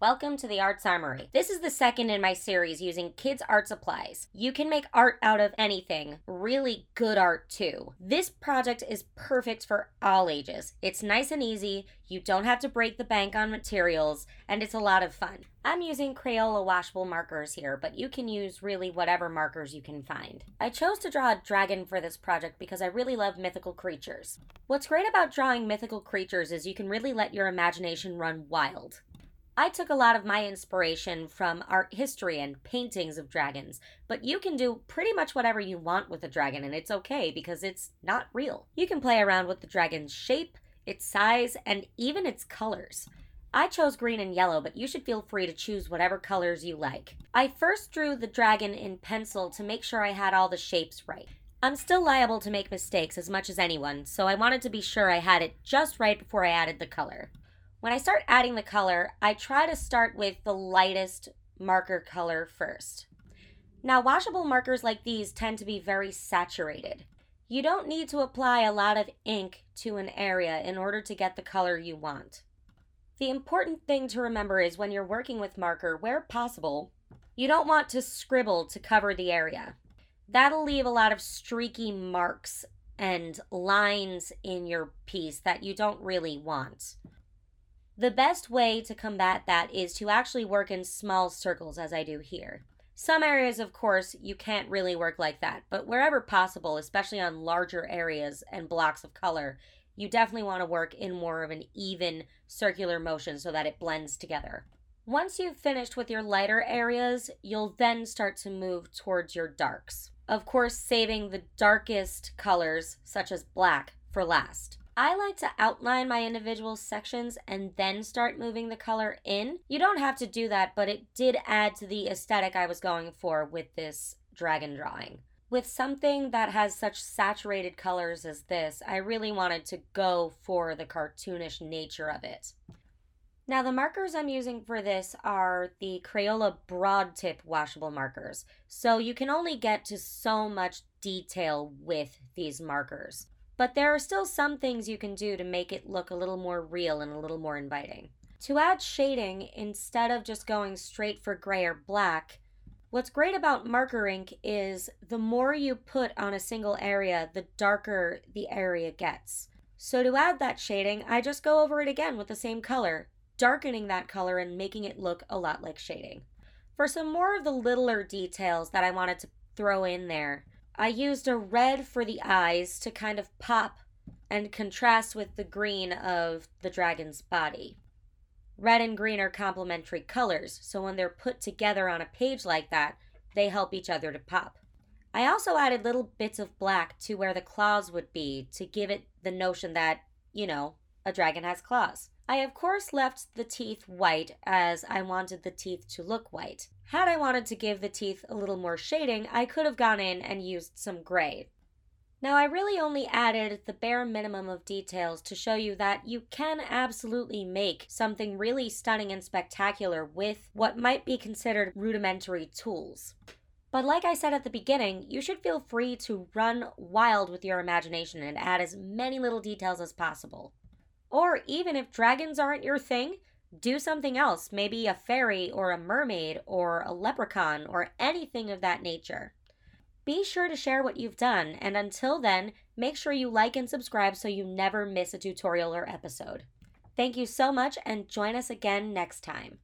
Welcome to the Arts Armory. This is the second in my series using kids' art supplies. You can make art out of anything, really good art too. This project is perfect for all ages. It's nice and easy, you don't have to break the bank on materials, and it's a lot of fun. I'm using Crayola washable markers here, but you can use really whatever markers you can find. I chose to draw a dragon for this project because I really love mythical creatures. What's great about drawing mythical creatures is you can really let your imagination run wild. I took a lot of my inspiration from art history and paintings of dragons, but you can do pretty much whatever you want with a dragon, and it's okay because it's not real. You can play around with the dragon's shape, its size, and even its colors. I chose green and yellow, but you should feel free to choose whatever colors you like. I first drew the dragon in pencil to make sure I had all the shapes right. I'm still liable to make mistakes as much as anyone, so I wanted to be sure I had it just right before I added the color. When I start adding the color, I try to start with the lightest marker color first. Now, washable markers like these tend to be very saturated. You don't need to apply a lot of ink to an area in order to get the color you want. The important thing to remember is when you're working with marker, where possible, you don't want to scribble to cover the area. That'll leave a lot of streaky marks and lines in your piece that you don't really want. The best way to combat that is to actually work in small circles, as I do here. Some areas, of course, you can't really work like that, but wherever possible, especially on larger areas and blocks of color, you definitely want to work in more of an even circular motion so that it blends together. Once you've finished with your lighter areas, you'll then start to move towards your darks. Of course, saving the darkest colors, such as black, for last. I like to outline my individual sections and then start moving the color in. You don't have to do that, but it did add to the aesthetic I was going for with this dragon drawing. With something that has such saturated colors as this, I really wanted to go for the cartoonish nature of it. Now, the markers I'm using for this are the Crayola broad tip washable markers, so you can only get to so much detail with these markers. But there are still some things you can do to make it look a little more real and a little more inviting. To add shading, instead of just going straight for gray or black, what's great about marker ink is the more you put on a single area, the darker the area gets. So to add that shading, I just go over it again with the same color, darkening that color and making it look a lot like shading. For some more of the littler details that I wanted to throw in there, I used a red for the eyes to kind of pop and contrast with the green of the dragon's body. Red and green are complementary colors, so when they're put together on a page like that, they help each other to pop. I also added little bits of black to where the claws would be to give it the notion that, you know, a dragon has claws. I, of course, left the teeth white as I wanted the teeth to look white. Had I wanted to give the teeth a little more shading, I could have gone in and used some gray. Now, I really only added the bare minimum of details to show you that you can absolutely make something really stunning and spectacular with what might be considered rudimentary tools. But like I said at the beginning, you should feel free to run wild with your imagination and add as many little details as possible. Or even if dragons aren't your thing, do something else, maybe a fairy or a mermaid or a leprechaun or anything of that nature. Be sure to share what you've done, and until then, make sure you like and subscribe so you never miss a tutorial or episode. Thank you so much, and join us again next time.